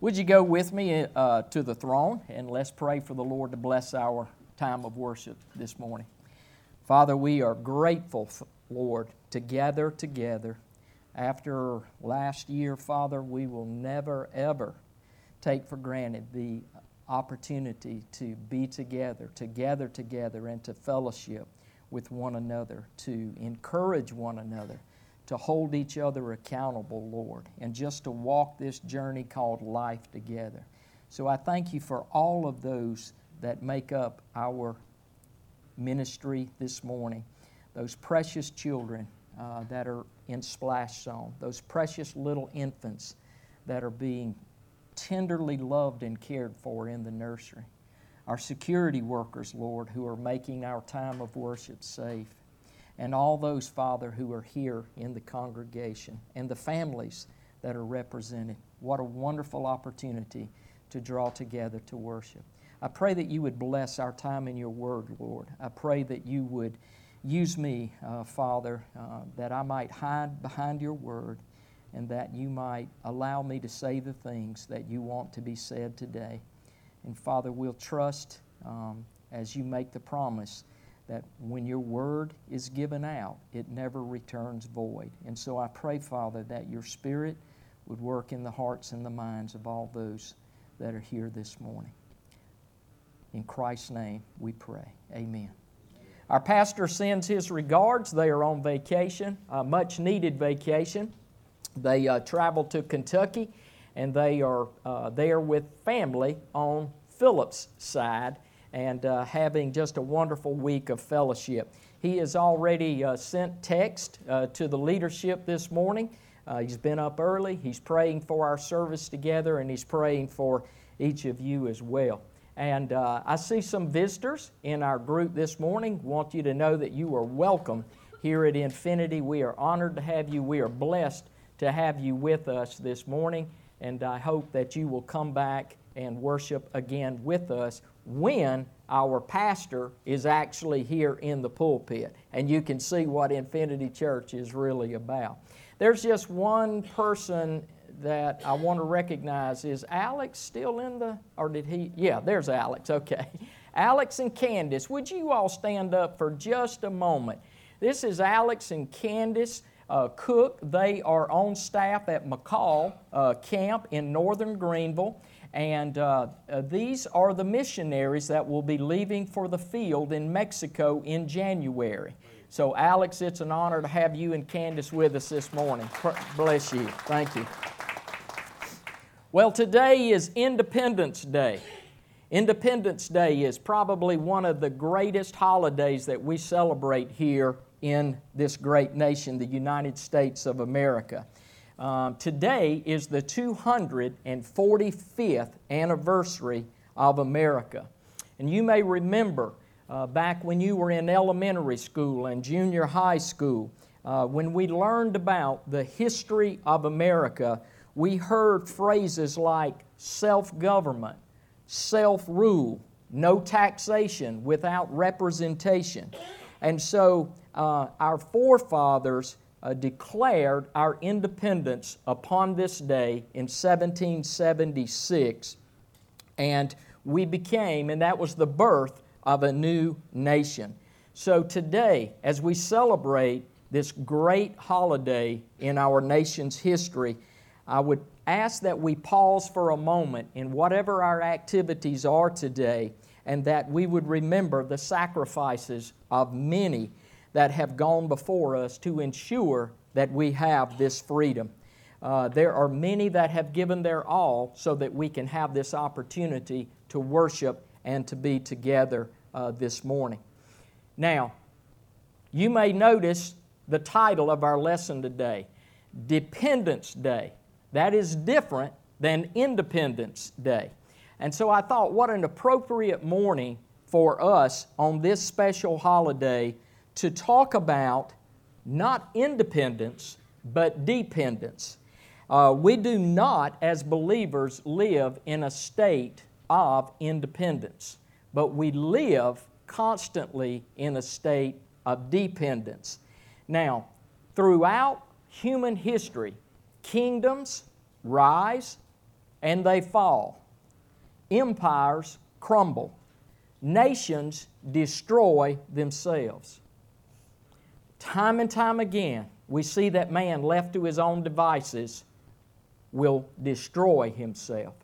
Would you go with me uh, to the throne and let's pray for the Lord to bless our time of worship this morning. Father, we are grateful, Lord, to gather together. After last year, Father, we will never, ever take for granted the opportunity to be together, to gather together, and to fellowship with one another, to encourage one another to hold each other accountable, Lord, and just to walk this journey called life together. So I thank you for all of those that make up our ministry this morning, those precious children uh, that are in Splash Zone, those precious little infants that are being tenderly loved and cared for in the nursery, our security workers, Lord, who are making our time of worship safe and all those, Father, who are here in the congregation and the families that are represented. What a wonderful opportunity to draw together to worship. I pray that you would bless our time in your word, Lord. I pray that you would use me, uh, Father, uh, that I might hide behind your word and that you might allow me to say the things that you want to be said today. And Father, we'll trust um, as you make the promise that when your word is given out, it never returns void. And so I pray, Father, that your Spirit would work in the hearts and the minds of all those that are here this morning. In Christ's name we pray. Amen. Our pastor sends his regards. They are on vacation, a much needed vacation. They uh, traveled to Kentucky and they are uh, there with family on Philip's side and uh, having just a wonderful week of fellowship. He has already uh, sent text uh, to the leadership this morning. Uh, he's been up early. He's praying for our service together, and he's praying for each of you as well. And uh, I see some visitors in our group this morning. Want you to know that you are welcome here at Infinity. We are honored to have you. We are blessed to have you with us this morning, and I hope that you will come back and worship again with us when our pastor is actually here in the pulpit. And you can see what Infinity Church is really about. There's just one person that I want to recognize. Is Alex still in the, or did he? Yeah, there's Alex, okay. Alex and Candace, would you all stand up for just a moment? This is Alex and Candace. Uh, Cook, they are on staff at McCall uh, Camp in northern Greenville. And uh, uh, these are the missionaries that will be leaving for the field in Mexico in January. So, Alex, it's an honor to have you and Candace with us this morning. Bless you. Thank you. Well, today is Independence Day. Independence Day is probably one of the greatest holidays that we celebrate here in this great nation, the United States of America. Um, today is the 245th anniversary of America. And you may remember uh, back when you were in elementary school and junior high school, uh, when we learned about the history of America, we heard phrases like self government, self rule, no taxation without representation. And so uh, our forefathers uh, declared our independence upon this day in 1776, and we became, and that was the birth of a new nation. So today, as we celebrate this great holiday in our nation's history, I would ask that we pause for a moment in whatever our activities are today and that we would remember the sacrifices of many that have gone before us to ensure that we have this freedom. Uh, there are many that have given their all so that we can have this opportunity to worship and to be together uh, this morning. Now, you may notice the title of our lesson today Dependence Day. That is different than Independence Day. And so I thought, what an appropriate morning for us on this special holiday to talk about not independence, but dependence. Uh, we do not, as believers, live in a state of independence, but we live constantly in a state of dependence. Now, throughout human history, kingdoms rise, and they fall. Empires crumble. Nations destroy themselves. Time and time again, we see that man left to his own devices will destroy himself.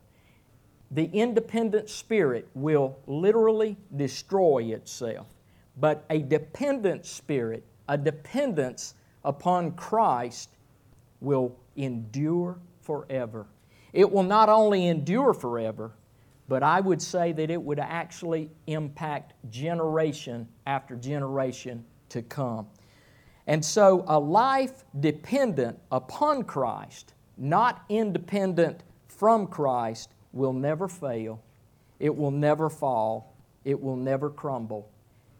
The independent spirit will literally destroy itself. But a dependent spirit, a dependence upon Christ, will endure forever. It will not only endure forever, but I would say that it would actually impact generation after generation to come. And so, a life dependent upon Christ, not independent from Christ, will never fail, it will never fall, it will never crumble,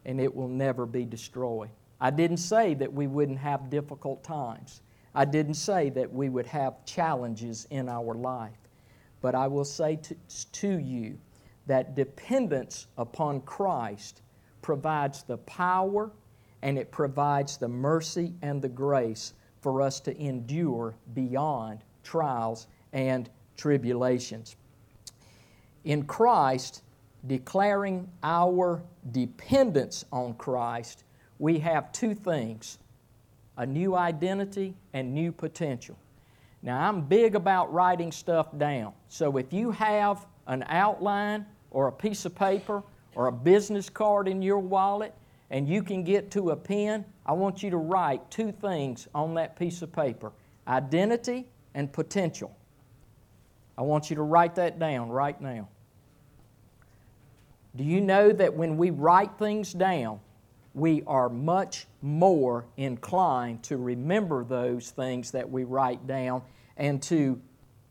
and it will never be destroyed. I didn't say that we wouldn't have difficult times. I didn't say that we would have challenges in our life. But I will say to, to you that dependence upon Christ provides the power and it provides the mercy and the grace for us to endure beyond trials and tribulations. In Christ, declaring our dependence on Christ, we have two things a new identity and new potential. Now, I'm big about writing stuff down. So if you have an outline or a piece of paper or a business card in your wallet and you can get to a pen, I want you to write two things on that piece of paper identity and potential. I want you to write that down right now. Do you know that when we write things down, we are much more inclined to remember those things that we write down and to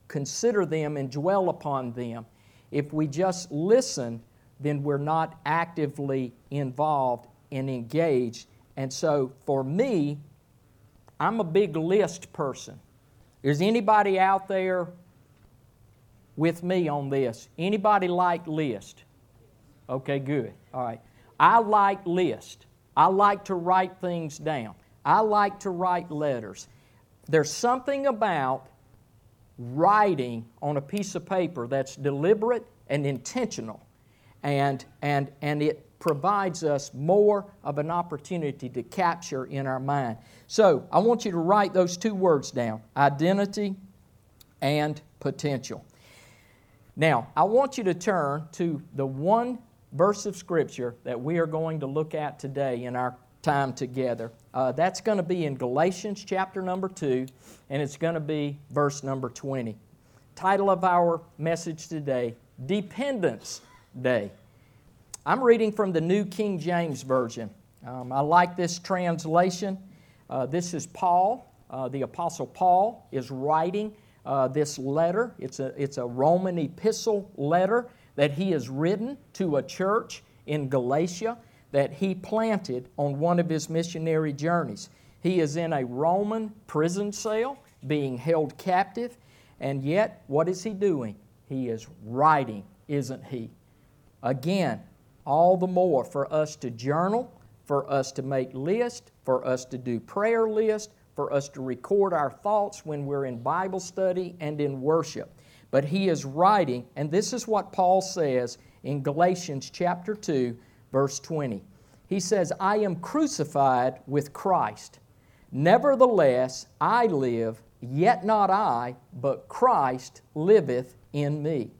consider them and dwell upon them. If we just listen, then we're not actively involved and engaged. And so for me, I'm a big list person. Is anybody out there with me on this? Anybody like list? Okay, good. All right. I like list. I like to write things down. I like to write letters. There's something about writing on a piece of paper that's deliberate and intentional. And, and, and it provides us more of an opportunity to capture in our mind. So I want you to write those two words down identity and potential. Now, I want you to turn to the one verse of Scripture that we are going to look at today in our time together. Uh, that's going to be in Galatians chapter number 2, and it's going to be verse number 20. Title of our message today Dependence Day. I'm reading from the New King James Version. Um, I like this translation. Uh, this is Paul, uh, the Apostle Paul, is writing uh, this letter. It's a, it's a Roman epistle letter that he has written to a church in Galatia that he planted on one of his missionary journeys. He is in a Roman prison cell, being held captive, and yet, what is he doing? He is writing, isn't he? Again, all the more for us to journal, for us to make lists, for us to do prayer lists, for us to record our thoughts when we're in Bible study and in worship. But he is writing, and this is what Paul says in Galatians chapter 2, verse 20. He says, I am crucified with Christ. Nevertheless, I live, yet not I, but Christ liveth in me.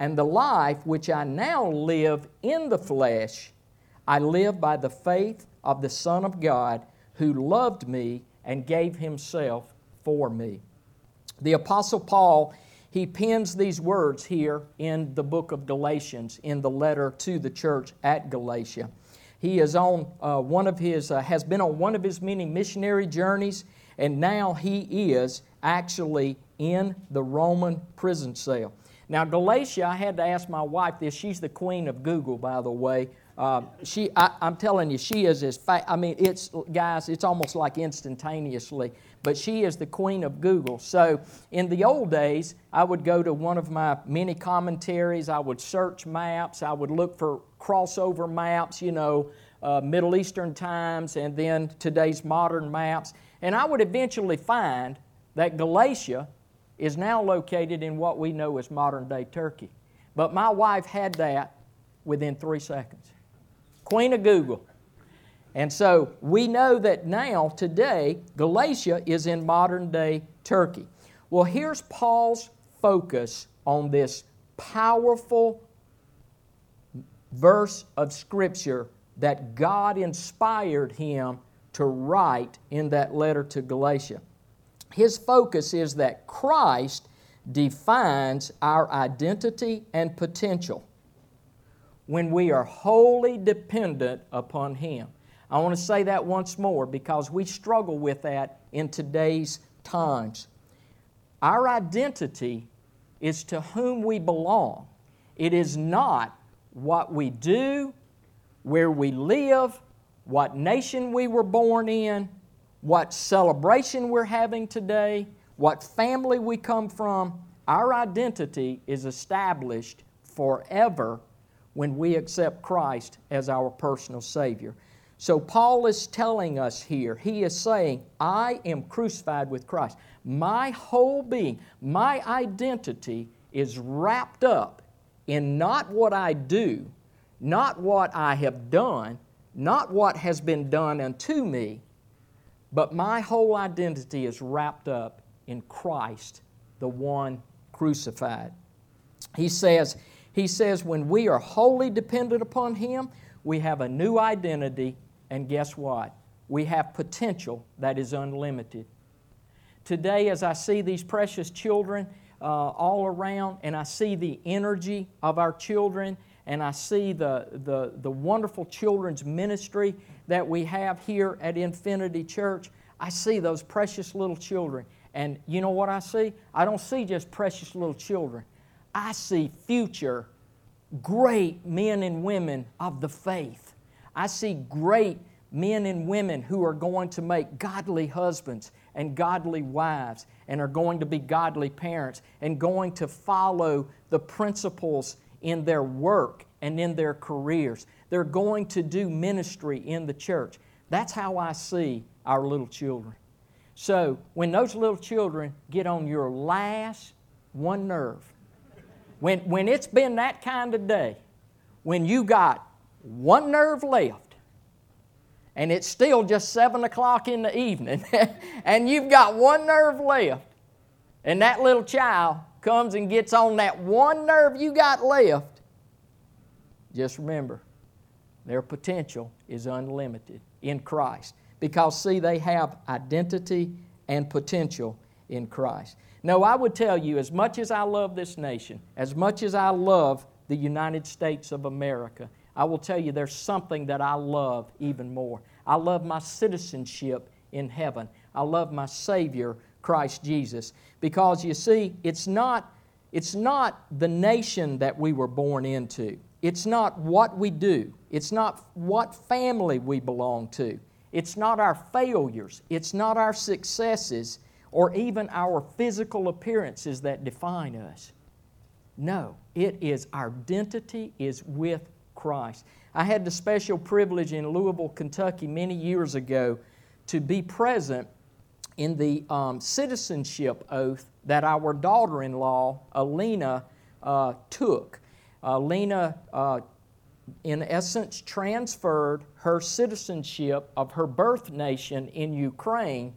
And the life which I now live in the flesh, I live by the faith of the Son of God, who loved me and gave himself for me. The Apostle Paul he pens these words here in the book of Galatians, in the letter to the church at Galatia. He is on uh, one of his, uh, has been on one of his many missionary journeys, and now he is actually in the Roman prison cell. Now, Galatia, I had to ask my wife this. She's the queen of Google, by the way. Uh, she, I, am telling you, she is as fast. I mean, it's guys, it's almost like instantaneously but she is the queen of Google. So in the old days, I would go to one of my many commentaries, I would search maps, I would look for crossover maps, you know, uh, Middle Eastern times and then today's modern maps, and I would eventually find that Galatia is now located in what we know as modern day Turkey. But my wife had that within three seconds. Queen of Google. And so we know that now, today, Galatia is in modern day Turkey. Well, here's Paul's focus on this powerful verse of Scripture that God inspired him to write in that letter to Galatia. His focus is that Christ defines our identity and potential when we are wholly dependent upon Him. I want to say that once more because we struggle with that in today's times. Our identity is to whom we belong. It is not what we do, where we live, what nation we were born in, what celebration we're having today, what family we come from. Our identity is established forever when we accept Christ as our personal Savior. So, Paul is telling us here, he is saying, I am crucified with Christ. My whole being, my identity is wrapped up in not what I do, not what I have done, not what has been done unto me, but my whole identity is wrapped up in Christ, the one crucified. He says, he says, when we are wholly dependent upon Him, we have a new identity and guess what? We have potential that is unlimited. Today, as I see these precious children uh, all around, and I see the energy of our children, and I see the, the, the wonderful children's ministry that we have here at Infinity Church, I see those precious little children. And you know what I see? I don't see just precious little children. I see future great men and women of the faith I see great men and women who are going to make godly husbands and godly wives and are going to be godly parents and going to follow the principles in their work and in their careers. They're going to do ministry in the church. That's how I see our little children. So, when those little children get on your last one nerve, when, when it's been that kind of day, when you got one nerve left, and it's still just 7 o'clock in the evening, and you've got one nerve left, and that little child comes and gets on that one nerve you got left, just remember their potential is unlimited in Christ. Because, see, they have identity and potential in Christ. No, I would tell you, as much as I love this nation, as much as I love the United States of America, I will tell you there's something that I love even more. I love my citizenship in heaven. I love my Savior, Christ Jesus. Because you see, it's not, it's not the nation that we were born into, it's not what we do, it's not what family we belong to, it's not our failures, it's not our successes, or even our physical appearances that define us. No, it is our identity is with Christ. I had the special privilege in Louisville, Kentucky, many years ago to be present in the um, citizenship oath that our daughter in law, Alina, uh, took. Alina, uh, in essence, transferred her citizenship of her birth nation in Ukraine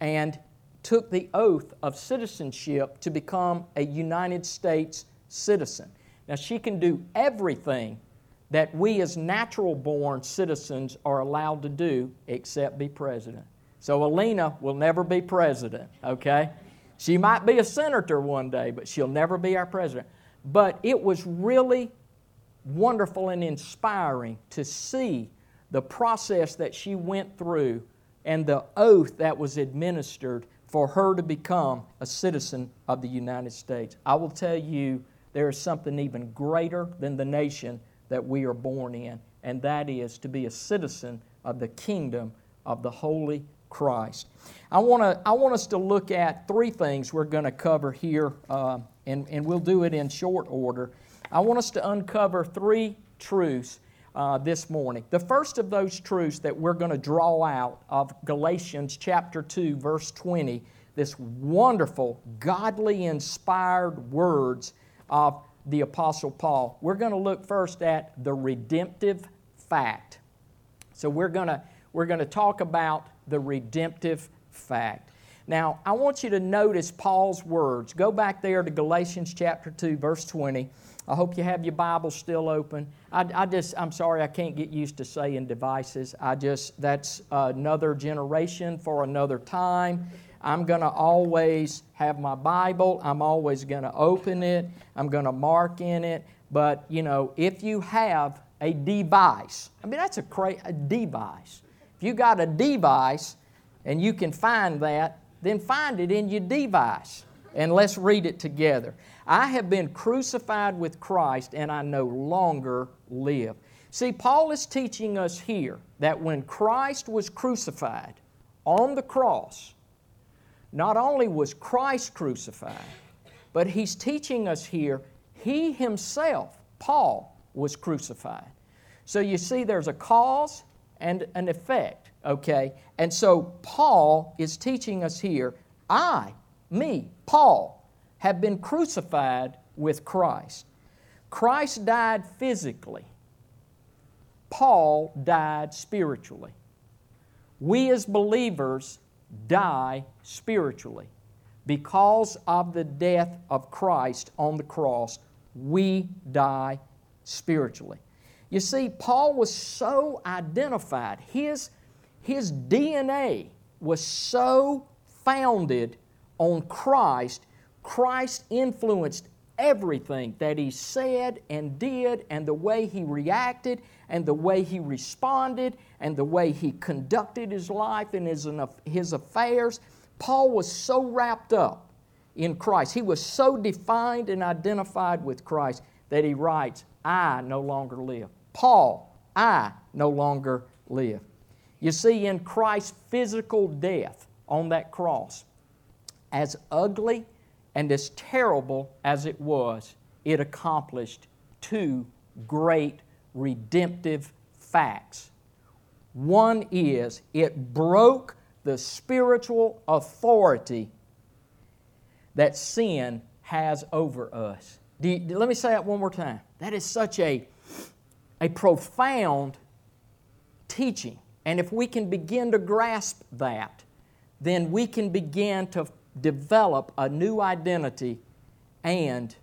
and took the oath of citizenship to become a United States citizen. Now, she can do everything that we as natural born citizens are allowed to do except be president. So Alina will never be president, okay? She might be a senator one day, but she'll never be our president. But it was really wonderful and inspiring to see the process that she went through and the oath that was administered for her to become a citizen of the United States. I will tell you, there is something even greater than the nation that we are born in, and that is to be a citizen of the kingdom of the Holy Christ. I want, to, I want us to look at three things we're going to cover here, uh, and, and we'll do it in short order. I want us to uncover three truths uh, this morning. The first of those truths that we're going to draw out of Galatians chapter 2, verse 20, this wonderful, godly inspired words of the Apostle Paul. We're going to look first at the redemptive fact. So we're going to, we're going to talk about the redemptive fact. Now, I want you to notice Paul's words. Go back there to Galatians chapter 2, verse 20. I hope you have your Bible still open. I, I just, I'm sorry, I can't get used to saying devices. I just, that's another generation for another time. I'm going to always have my Bible. I'm always going to open it. I'm going to mark in it. But, you know, if you have a device, I mean, that's a, cra- a device. If you got a device and you can find that, then find it in your device and let's read it together. I have been crucified with Christ and I no longer live. See, Paul is teaching us here that when Christ was crucified on the cross, not only was Christ crucified, but he's teaching us here he himself, Paul, was crucified. So you see, there's a cause and an effect, okay? And so Paul is teaching us here I, me, Paul, have been crucified with Christ. Christ died physically, Paul died spiritually. We as believers die spiritually. Because of the death of Christ on the cross, we die spiritually. You see, Paul was so identified, his, his DNA was so founded on Christ, Christ influenced everything that he said and did, and the way he reacted, and the way he responded, and the way he conducted his life and his, his affairs. Paul was so wrapped up in Christ. He was so defined and identified with Christ that he writes, I no longer live. Paul, I no longer live. You see, in Christ's physical death on that cross, as ugly and as terrible as it was, it accomplished two great redemptive facts. One is it broke the spiritual authority that sin has over us. You, let me say that one more time. That is such a, a profound teaching. And if we can begin to grasp that, then we can begin to develop a new identity and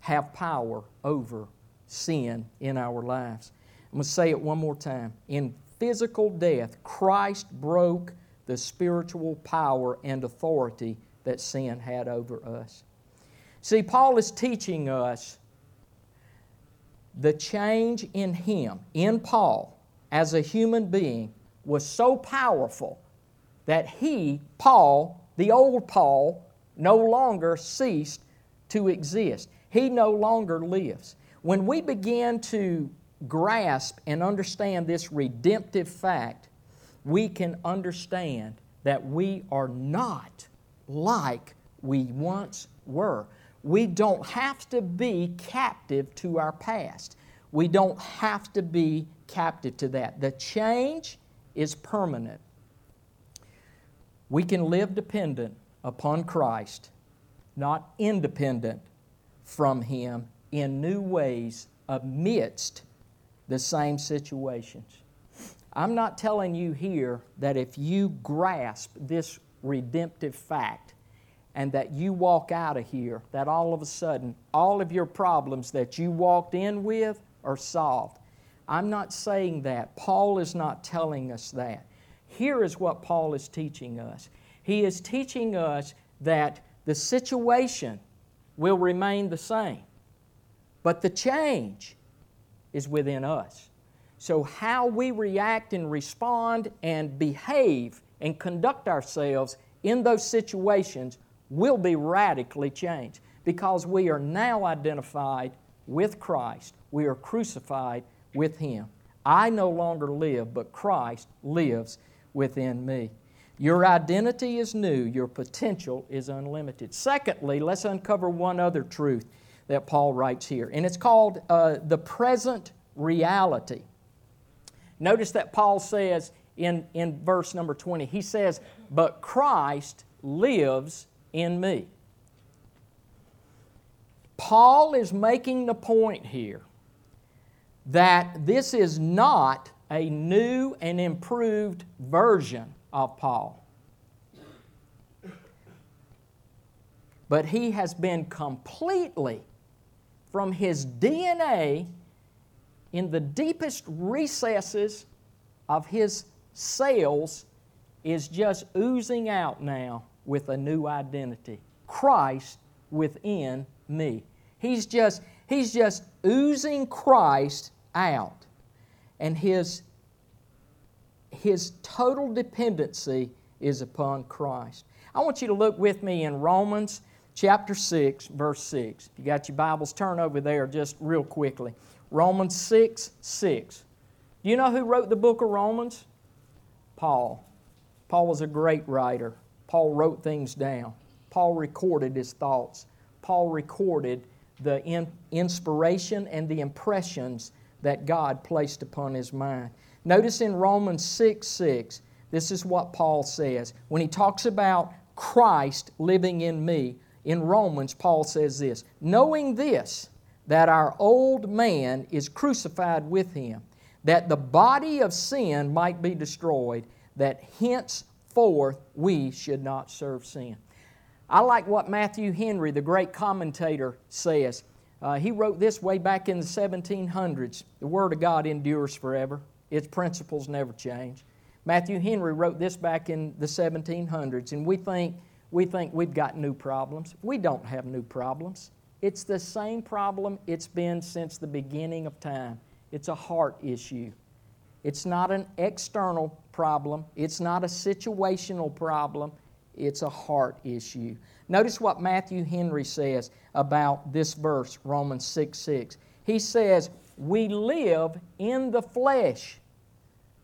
have power over sin in our lives. I'm going to say it one more time. In physical death, Christ broke the spiritual power and authority that sin had over us. See, Paul is teaching us the change in him, in Paul, as a human being, was so powerful that he, Paul, the old Paul no longer ceased to exist. He no longer lives. When we begin to grasp and understand this redemptive fact, we can understand that we are not like we once were. We don't have to be captive to our past. We don't have to be captive to that. The change is permanent. We can live dependent upon Christ, not independent from Him in new ways amidst the same situations. I'm not telling you here that if you grasp this redemptive fact and that you walk out of here, that all of a sudden all of your problems that you walked in with are solved. I'm not saying that. Paul is not telling us that. Here is what Paul is teaching us he is teaching us that the situation will remain the same, but the change is within us. So, how we react and respond and behave and conduct ourselves in those situations will be radically changed because we are now identified with Christ. We are crucified with Him. I no longer live, but Christ lives within me. Your identity is new, your potential is unlimited. Secondly, let's uncover one other truth that Paul writes here, and it's called uh, the present reality. Notice that Paul says in, in verse number 20, he says, But Christ lives in me. Paul is making the point here that this is not a new and improved version of Paul. But he has been completely, from his DNA, in the deepest recesses of his cells, is just oozing out now with a new identity Christ within me. He's just, he's just oozing Christ out. And his, his total dependency is upon Christ. I want you to look with me in Romans chapter 6, verse 6. If you got your Bibles, turn over there just real quickly. Romans 6, 6. Do you know who wrote the book of Romans? Paul. Paul was a great writer. Paul wrote things down. Paul recorded his thoughts. Paul recorded the in, inspiration and the impressions that God placed upon his mind. Notice in Romans 6 6, this is what Paul says. When he talks about Christ living in me, in Romans, Paul says this Knowing this, that our old man is crucified with him, that the body of sin might be destroyed, that henceforth we should not serve sin. I like what Matthew Henry, the great commentator, says. Uh, he wrote this way back in the 1700s The Word of God endures forever, its principles never change. Matthew Henry wrote this back in the 1700s, and we think, we think we've got new problems. We don't have new problems. It's the same problem it's been since the beginning of time. It's a heart issue. It's not an external problem, it's not a situational problem, it's a heart issue. Notice what Matthew Henry says about this verse, Romans 6 6. He says, We live in the flesh,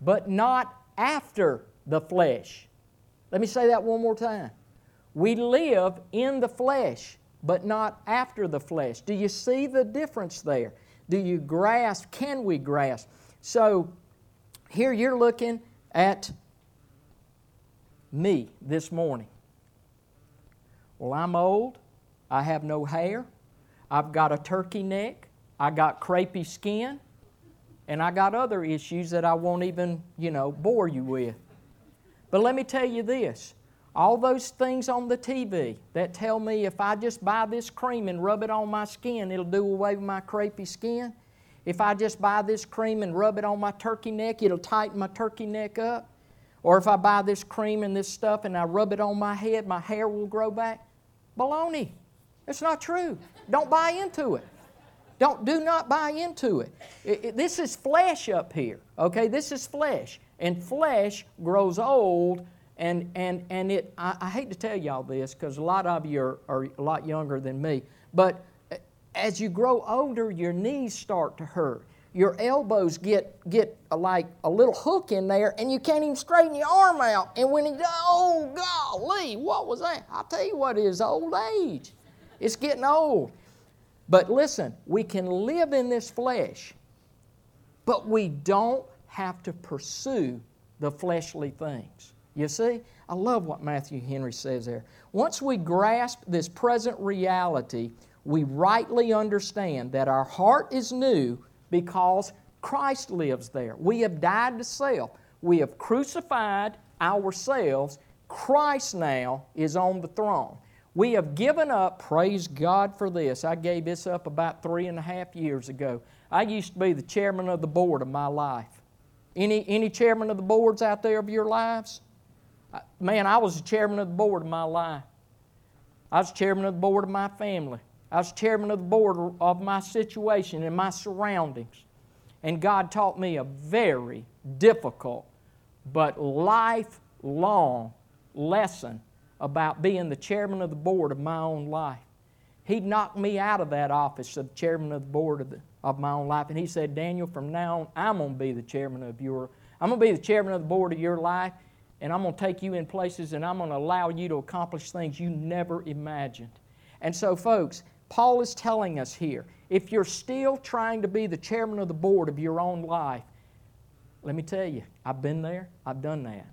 but not after the flesh. Let me say that one more time. We live in the flesh, but not after the flesh. Do you see the difference there? Do you grasp? Can we grasp? So, here you're looking at me this morning. Well, I'm old. I have no hair. I've got a turkey neck. I got crepey skin. And I got other issues that I won't even, you know, bore you with. But let me tell you this all those things on the TV that tell me if I just buy this cream and rub it on my skin, it'll do away with my crepey skin. If I just buy this cream and rub it on my turkey neck, it'll tighten my turkey neck up. Or if I buy this cream and this stuff and I rub it on my head, my hair will grow back. Baloney. It's not true. Don't buy into it. Don't do not buy into it. it, it this is flesh up here. Okay, this is flesh, and flesh grows old. And and and it. I, I hate to tell y'all this because a lot of you are, are a lot younger than me. But eh, as you grow older, your knees start to hurt your elbows get get a, like a little hook in there, and you can't even straighten your arm out. And when he, oh golly, what was that? I'll tell you what is old age. It's getting old. But listen, we can live in this flesh, but we don't have to pursue the fleshly things. You see? I love what Matthew Henry says there. Once we grasp this present reality, we rightly understand that our heart is new because Christ lives there. We have died to self. We have crucified ourselves. Christ now is on the throne. We have given up, praise God for this. I gave this up about three and a half years ago. I used to be the chairman of the board of my life. Any, any chairman of the boards out there of your lives? Man, I was the chairman of the board of my life. I was chairman of the board of my family. I was chairman of the board of my situation and my surroundings. And God taught me a very difficult but lifelong lesson about being the chairman of the board of my own life. He knocked me out of that office of chairman of the board of, the, of my own life, and he said, Daniel, from now on, I'm going to be the chairman of your, I'm going to be the chairman of the board of your life, and I'm going to take you in places, and I'm going to allow you to accomplish things you never imagined. And so, folks, Paul is telling us here if you're still trying to be the chairman of the board of your own life, let me tell you, I've been there, I've done that.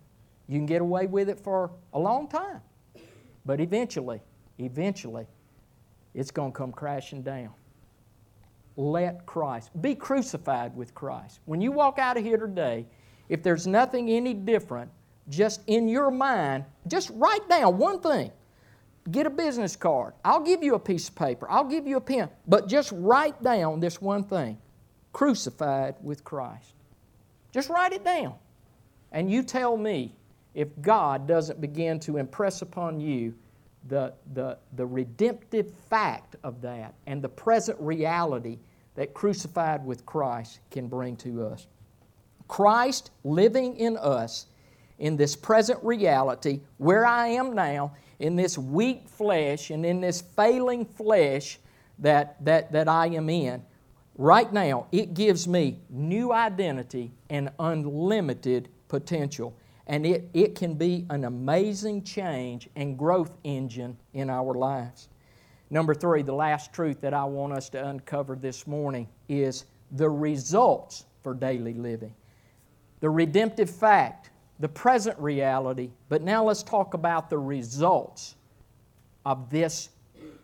You can get away with it for a long time. But eventually, eventually, it's going to come crashing down. Let Christ be crucified with Christ. When you walk out of here today, if there's nothing any different, just in your mind, just write down one thing. Get a business card. I'll give you a piece of paper. I'll give you a pen. But just write down this one thing crucified with Christ. Just write it down. And you tell me if God doesn't begin to impress upon you the, the, the redemptive fact of that and the present reality that crucified with Christ can bring to us. Christ living in us in this present reality, where I am now, in this weak flesh and in this failing flesh that, that, that I am in, right now, it gives me new identity and unlimited potential. And it, it can be an amazing change and growth engine in our lives. Number three, the last truth that I want us to uncover this morning is the results for daily living. The redemptive fact, the present reality, but now let's talk about the results of this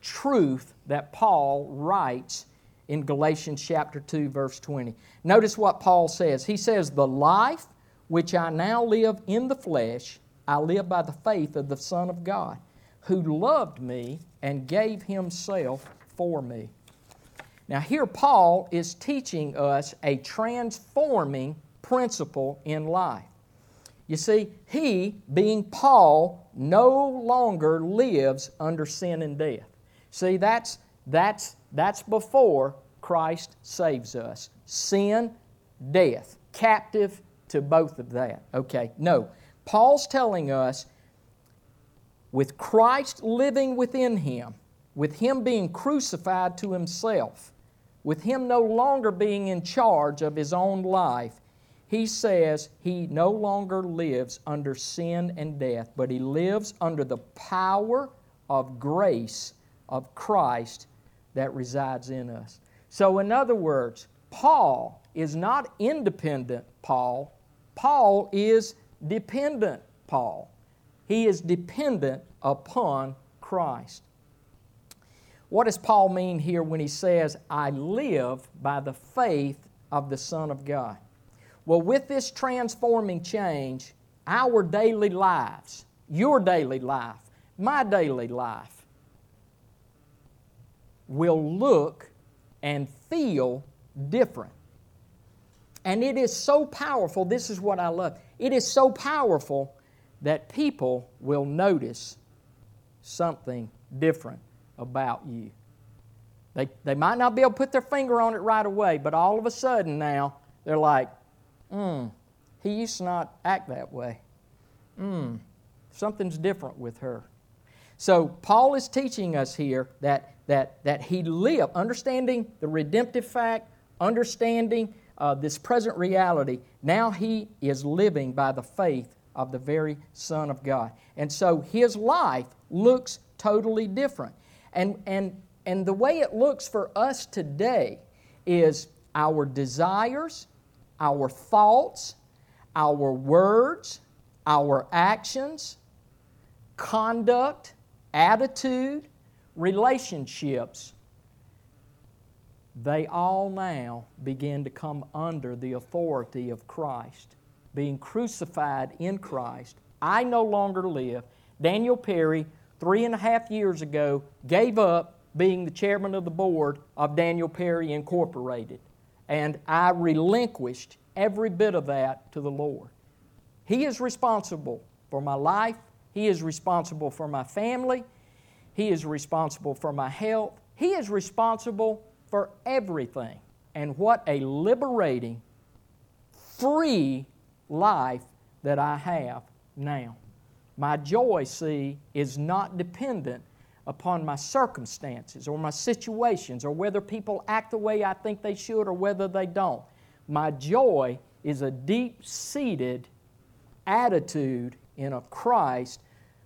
truth that Paul writes in Galatians chapter 2 verse 20. Notice what Paul says. He says, "The life which I now live in the flesh, I live by the faith of the Son of God, who loved me and gave himself for me." Now here Paul is teaching us a transforming principle in life. You see, he, being Paul, no longer lives under sin and death. See, that's, that's, that's before Christ saves us. Sin, death, captive to both of that. Okay, no. Paul's telling us with Christ living within him, with him being crucified to himself, with him no longer being in charge of his own life, he says he no longer lives under sin and death, but he lives under the power of grace of Christ that resides in us. So, in other words, Paul is not independent Paul, Paul is dependent Paul. He is dependent upon Christ. What does Paul mean here when he says, I live by the faith of the Son of God? Well, with this transforming change, our daily lives, your daily life, my daily life, will look and feel different. And it is so powerful. This is what I love. It is so powerful that people will notice something different about you. They, they might not be able to put their finger on it right away, but all of a sudden now, they're like, hmm, he used to not act that way. Hmm, something's different with her. So Paul is teaching us here that, that, that he lived, understanding the redemptive fact, understanding uh, this present reality. Now he is living by the faith of the very Son of God. And so his life looks totally different. And, and, and the way it looks for us today is our desires, our thoughts, our words, our actions, conduct, attitude, relationships, they all now begin to come under the authority of Christ, being crucified in Christ. I no longer live. Daniel Perry, three and a half years ago, gave up being the chairman of the board of Daniel Perry Incorporated and I relinquished every bit of that to the Lord. He is responsible for my life, He is responsible for my family, He is responsible for my health, He is responsible for everything. And what a liberating, free life that I have now. My joy, see, is not dependent upon my circumstances or my situations or whether people act the way I think they should or whether they don't. My joy is a deep seated attitude in a Christ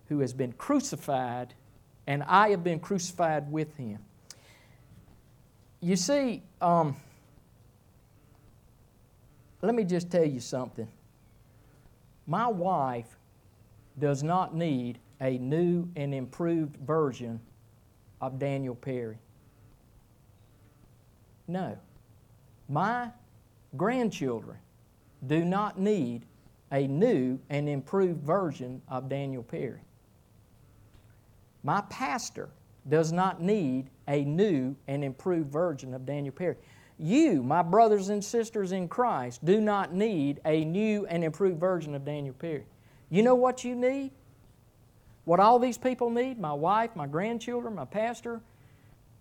who has been crucified and I have been crucified with him. You see, um, let me just tell you something. My wife does not need a new and improved version of Daniel Perry? No. My grandchildren do not need a new and improved version of Daniel Perry. My pastor does not need a new and improved version of Daniel Perry. You, my brothers and sisters in Christ, do not need a new and improved version of Daniel Perry. You know what you need? What all these people need my wife, my grandchildren, my pastor,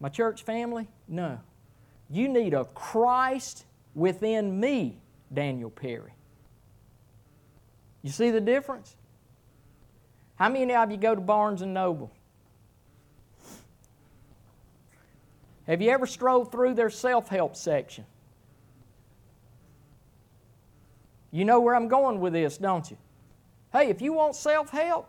my church family? No. You need a Christ within me, Daniel Perry. You see the difference? How many of you go to Barnes and Noble? Have you ever strolled through their self help section? You know where I'm going with this, don't you? Hey, if you want self help,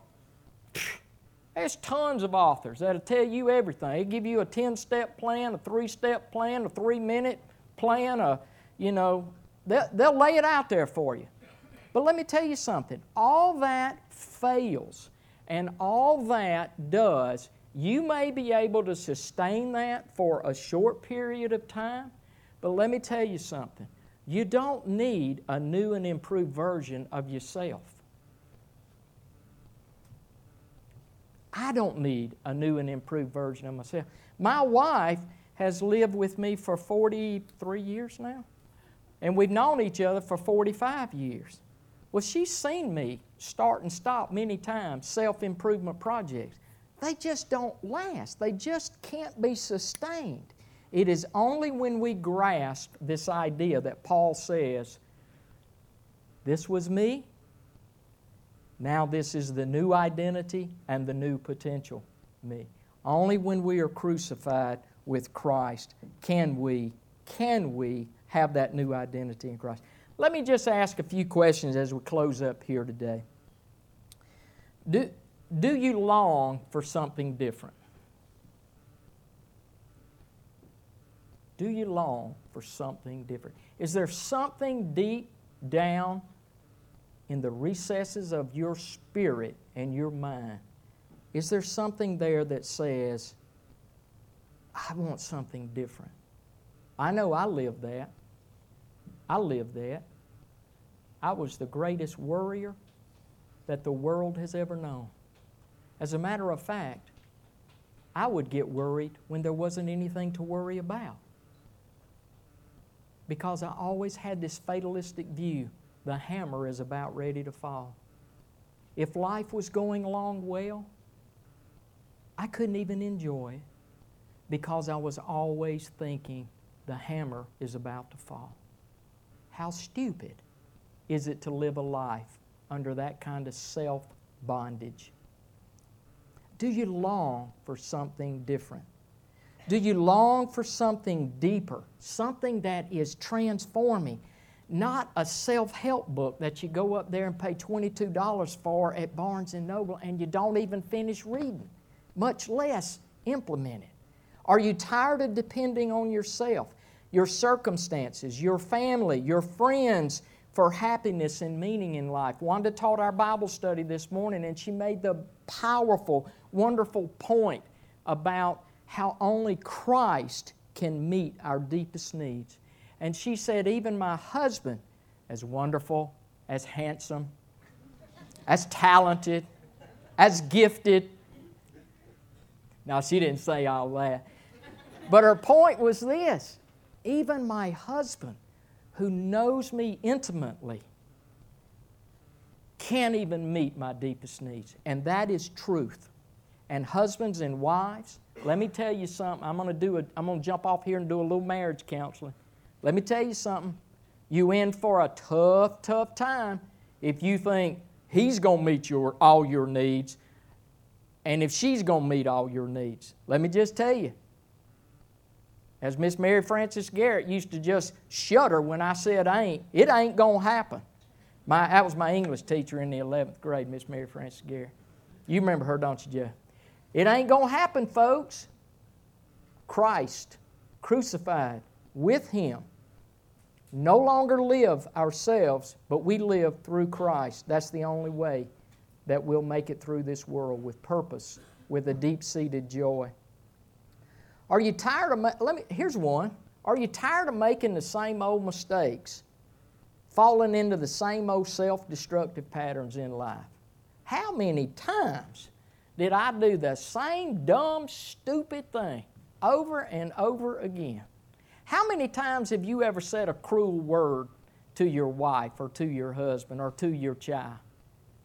there's tons of authors that'll tell you everything. They give you a 10 step plan, a three step plan, a three minute plan, a, you know, they'll, they'll lay it out there for you. But let me tell you something all that fails, and all that does you may be able to sustain that for a short period of time, but let me tell you something. You don't need a new and improved version of yourself. I don't need a new and improved version of myself. My wife has lived with me for 43 years now, and we've known each other for 45 years. Well, she's seen me start and stop many times self improvement projects they just don't last. They just can't be sustained. It is only when we grasp this idea that Paul says, This was me, now this is the new identity and the new potential me. Only when we are crucified with Christ can we, can we have that new identity in Christ. Let me just ask a few questions as we close up here today. Do, do you long for something different? Do you long for something different? Is there something deep down in the recesses of your spirit and your mind? Is there something there that says, I want something different? I know I lived that. I lived that. I was the greatest worrier that the world has ever known. As a matter of fact, I would get worried when there wasn't anything to worry about. Because I always had this fatalistic view the hammer is about ready to fall. If life was going along well, I couldn't even enjoy it because I was always thinking the hammer is about to fall. How stupid is it to live a life under that kind of self bondage? Do you long for something different? Do you long for something deeper, something that is transforming? Not a self help book that you go up there and pay $22 for at Barnes and Noble and you don't even finish reading, much less implement it. Are you tired of depending on yourself, your circumstances, your family, your friends, for happiness and meaning in life. Wanda taught our Bible study this morning, and she made the powerful, wonderful point about how only Christ can meet our deepest needs. And she said, even my husband, as wonderful, as handsome, as talented, as gifted. Now, she didn't say all that. But her point was this even my husband who knows me intimately can't even meet my deepest needs. And that is truth. And husbands and wives, let me tell you something. I'm going to do I'm going to jump off here and do a little marriage counseling. Let me tell you something. You in for a tough, tough time if you think he's going to meet your, all your needs and if she's going to meet all your needs. Let me just tell you, as Miss Mary Frances Garrett used to just shudder when I said ain't, it ain't going to happen. My, that was my English teacher in the 11th grade, Miss Mary Frances Garrett. You remember her, don't you, Joe? It ain't going to happen, folks. Christ, crucified with Him, no longer live ourselves, but we live through Christ. That's the only way that we'll make it through this world with purpose, with a deep seated joy. Are you tired of, ma- let me, here's one. Are you tired of making the same old mistakes, falling into the same old self destructive patterns in life? How many times did I do the same dumb, stupid thing over and over again? How many times have you ever said a cruel word to your wife or to your husband or to your child?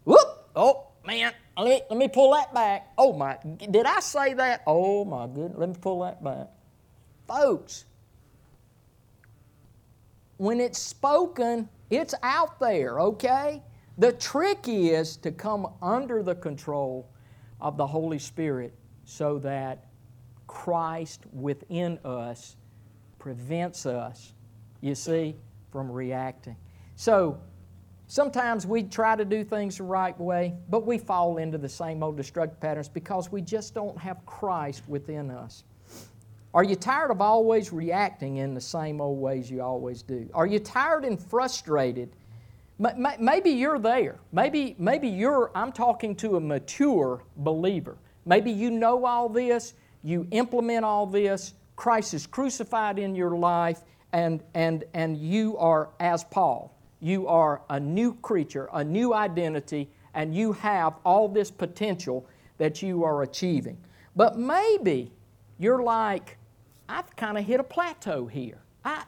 Whoop! Oh, man, let me, let me pull that back. Oh, my, did I say that? Oh, my goodness, let me pull that back. Folks, when it's spoken, it's out there, okay? The trick is to come under the control of the Holy Spirit so that Christ within us prevents us, you see, from reacting. So sometimes we try to do things the right way, but we fall into the same old destructive patterns because we just don't have Christ within us. Are you tired of always reacting in the same old ways you always do? Are you tired and frustrated? Maybe you're there. Maybe, maybe you're, I'm talking to a mature believer. Maybe you know all this, you implement all this, Christ is crucified in your life, and, and, and you are, as Paul, you are a new creature, a new identity, and you have all this potential that you are achieving. But maybe you're like, I've kind of hit a plateau here. I,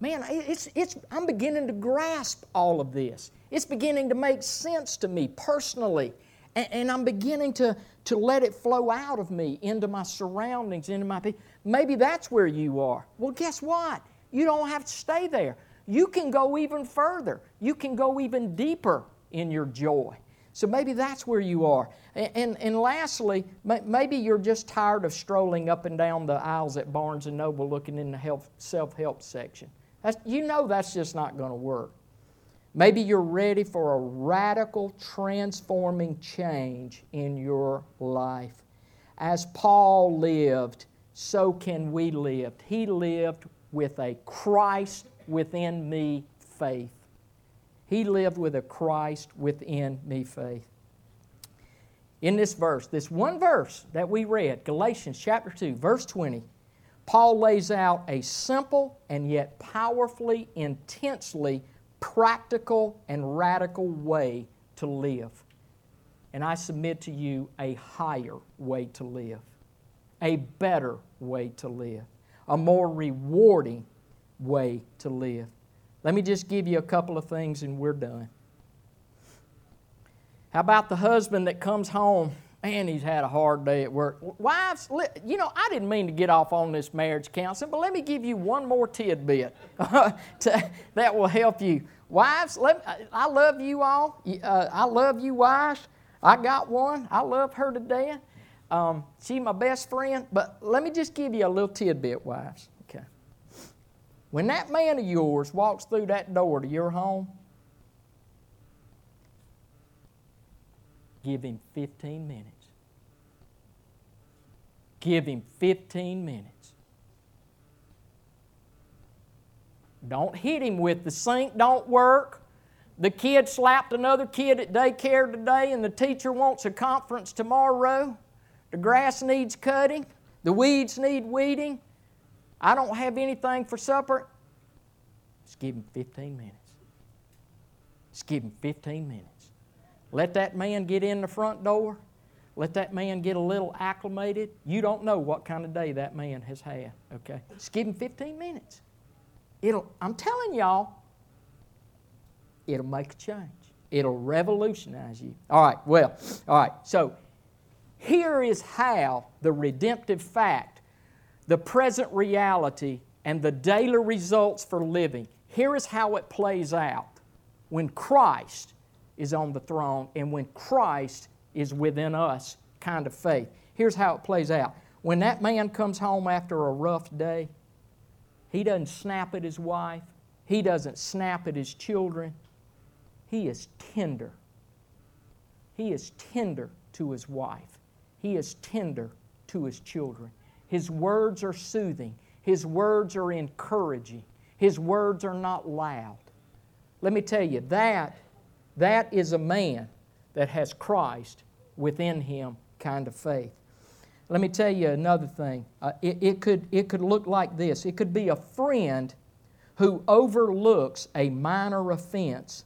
man, it's, it's, I'm beginning to grasp all of this. It's beginning to make sense to me personally. And, and I'm beginning to, to let it flow out of me into my surroundings, into my people. Maybe that's where you are. Well, guess what? You don't have to stay there. You can go even further. You can go even deeper in your joy. So maybe that's where you are. And, and, and, lastly, maybe you're just tired of strolling up and down the aisles at Barnes & Noble looking in the self-help section. That's, you know that's just not going to work. Maybe you're ready for a radical, transforming change in your life. As Paul lived, so can we live. He lived with a Christ within me faith. He lived with a Christ within me faith. In this verse, this one verse that we read, Galatians chapter 2, verse 20, Paul lays out a simple and yet powerfully, intensely practical and radical way to live. And I submit to you a higher way to live, a better way to live, a more rewarding way to live. Let me just give you a couple of things and we're done. How about the husband that comes home? Man, he's had a hard day at work. Wives, you know, I didn't mean to get off on this marriage counseling, but let me give you one more tidbit to, that will help you. Wives, let, I love you all. Uh, I love you, wives. I got one. I love her to death. Um, she's my best friend. But let me just give you a little tidbit, wives. Okay. When that man of yours walks through that door to your home, give him 15 minutes. Give him 15 minutes. Don't hit him with the sink don't work. The kid slapped another kid at daycare today, and the teacher wants a conference tomorrow. The grass needs cutting. The weeds need weeding. I don't have anything for supper. Just give him 15 minutes. Just give him 15 minutes. Let that man get in the front door. Let that man get a little acclimated. You don't know what kind of day that man has had, okay? Just give him 15 minutes. It'll, I'm telling y'all, it'll make a change. It'll revolutionize you. All right, well, all right, so here is how the redemptive fact the present reality and the daily results for living. Here is how it plays out when Christ is on the throne and when Christ is within us kind of faith. Here's how it plays out. When that man comes home after a rough day, he doesn't snap at his wife, he doesn't snap at his children. He is tender. He is tender to his wife. He is tender to his children. His words are soothing. His words are encouraging. His words are not loud. Let me tell you, that, that is a man that has Christ within him kind of faith. Let me tell you another thing. Uh, it, it, could, it could look like this it could be a friend who overlooks a minor offense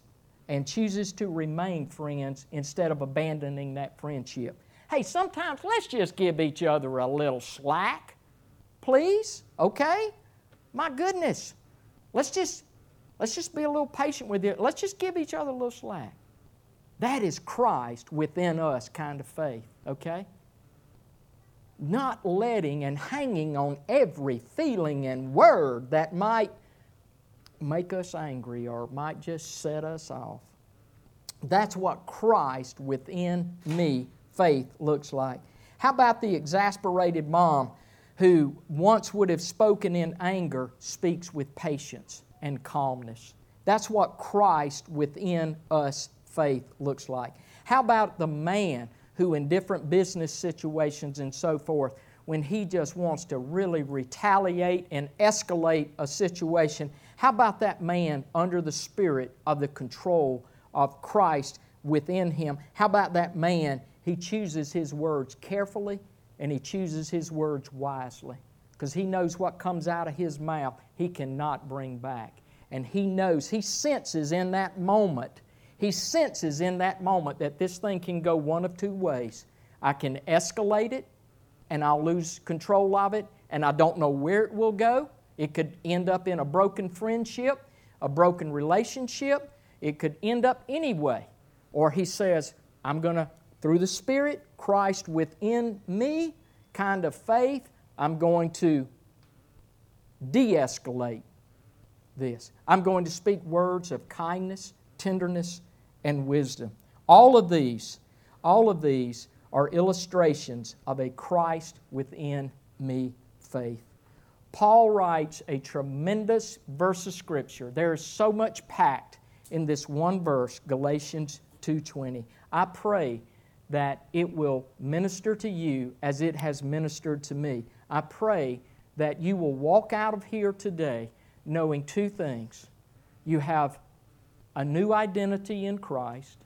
and chooses to remain friends instead of abandoning that friendship. Hey, sometimes let's just give each other a little slack, please, okay? My goodness. Let's just let's just be a little patient with it. Let's just give each other a little slack. That is Christ within us kind of faith, okay? Not letting and hanging on every feeling and word that might make us angry or might just set us off. That's what Christ within me faith looks like. How about the exasperated mom who once would have spoken in anger speaks with patience and calmness? That's what Christ within us faith looks like. How about the man who, in different business situations and so forth, when he just wants to really retaliate and escalate a situation, how about that man under the spirit of the control of Christ within him. How about that man? He chooses his words carefully and he chooses his words wisely because he knows what comes out of his mouth he cannot bring back. And he knows, he senses in that moment, he senses in that moment that this thing can go one of two ways. I can escalate it and I'll lose control of it and I don't know where it will go. It could end up in a broken friendship, a broken relationship, it could end up anyway. Or he says, I'm going to, through the Spirit, Christ within me, kind of faith, I'm going to de escalate this. I'm going to speak words of kindness, tenderness, and wisdom. All of these, all of these are illustrations of a Christ within me faith. Paul writes a tremendous verse of Scripture. There is so much packed in this one verse, Galatians 2:20. I pray that it will minister to you as it has ministered to me. I pray that you will walk out of here today knowing two things. You have a new identity in Christ,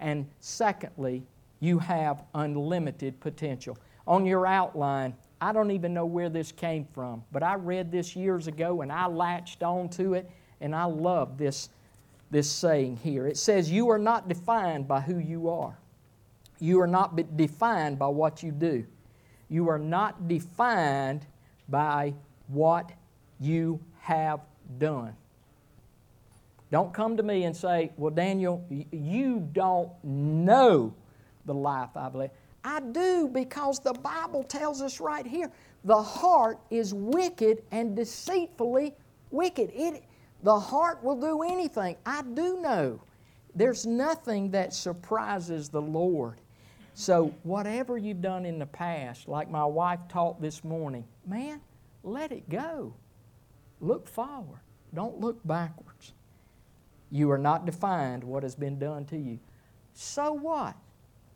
and secondly, you have unlimited potential. On your outline, I don't even know where this came from, but I read this years ago and I latched on to it and I love this, this saying here. It says, You are not defined by who you are, you are not defined by what you do. You are not defined by what you have done. Don't come to me and say, Well, Daniel, you don't know the life I've led. I do because the Bible tells us right here the heart is wicked and deceitfully wicked. It, the heart will do anything. I do know. There's nothing that surprises the Lord. So, whatever you've done in the past, like my wife taught this morning, man, let it go. Look forward. Don't look backwards. You are not defined what has been done to you. So what?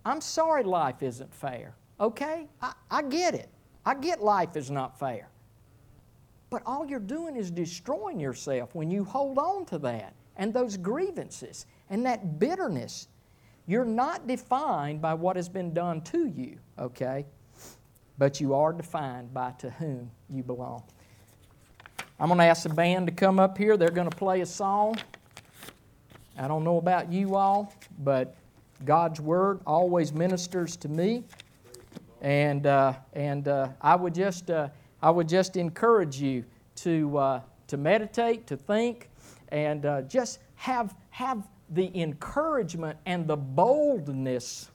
I'm sorry life isn't fair. Okay? I, I get it. I get life is not fair. But all you're doing is destroying yourself when you hold on to that and those grievances and that bitterness. You're not defined by what has been done to you, okay? But you are defined by to whom you belong. I'm going to ask the band to come up here. They're going to play a song. I don't know about you all, but God's Word always ministers to me. And, uh, and uh, I would just uh, I would just encourage you to, uh, to meditate, to think, and uh, just have, have the encouragement and the boldness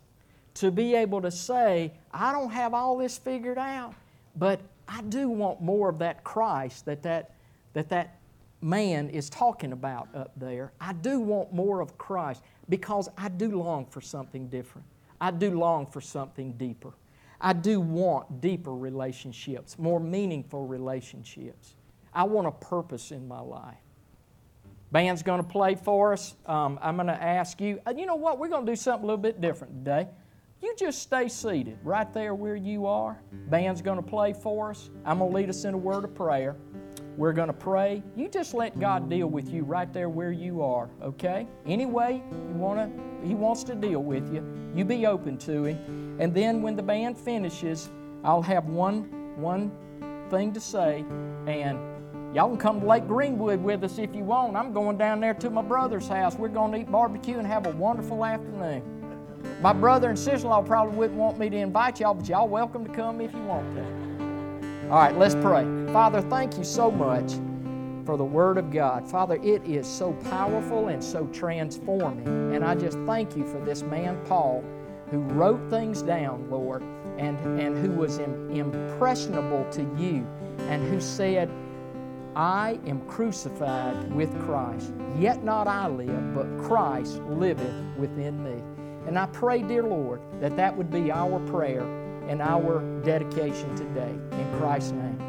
to be able to say, I don't have all this figured out, but I do want more of that Christ that that, that, that man is talking about up there. I do want more of Christ because I do long for something different. I do long for something deeper. I do want deeper relationships, more meaningful relationships. I want a purpose in my life. Band's going to play for us. Um, I'm going to ask you, uh, you know what? We're going to do something a little bit different today. You just stay seated right there where you are. Band's going to play for us. I'm going to lead us in a word of prayer. We're going to pray. You just let God deal with you right there where you are, okay? Any way you want to, He wants to deal with you. You be open to Him. And then when the band finishes, I'll have one one thing to say, and y'all can come to Lake Greenwood with us if you want. I'm going down there to my brother's house. We're going to eat barbecue and have a wonderful afternoon. My brother and sister-in-law probably wouldn't want me to invite y'all, but y'all welcome to come if you want to. All right, let's pray. Father, thank you so much for the Word of God. Father, it is so powerful and so transforming. And I just thank you for this man, Paul, who wrote things down, Lord, and, and who was Im- impressionable to you, and who said, I am crucified with Christ. Yet not I live, but Christ liveth within me. And I pray, dear Lord, that that would be our prayer and our dedication today. In Christ's name.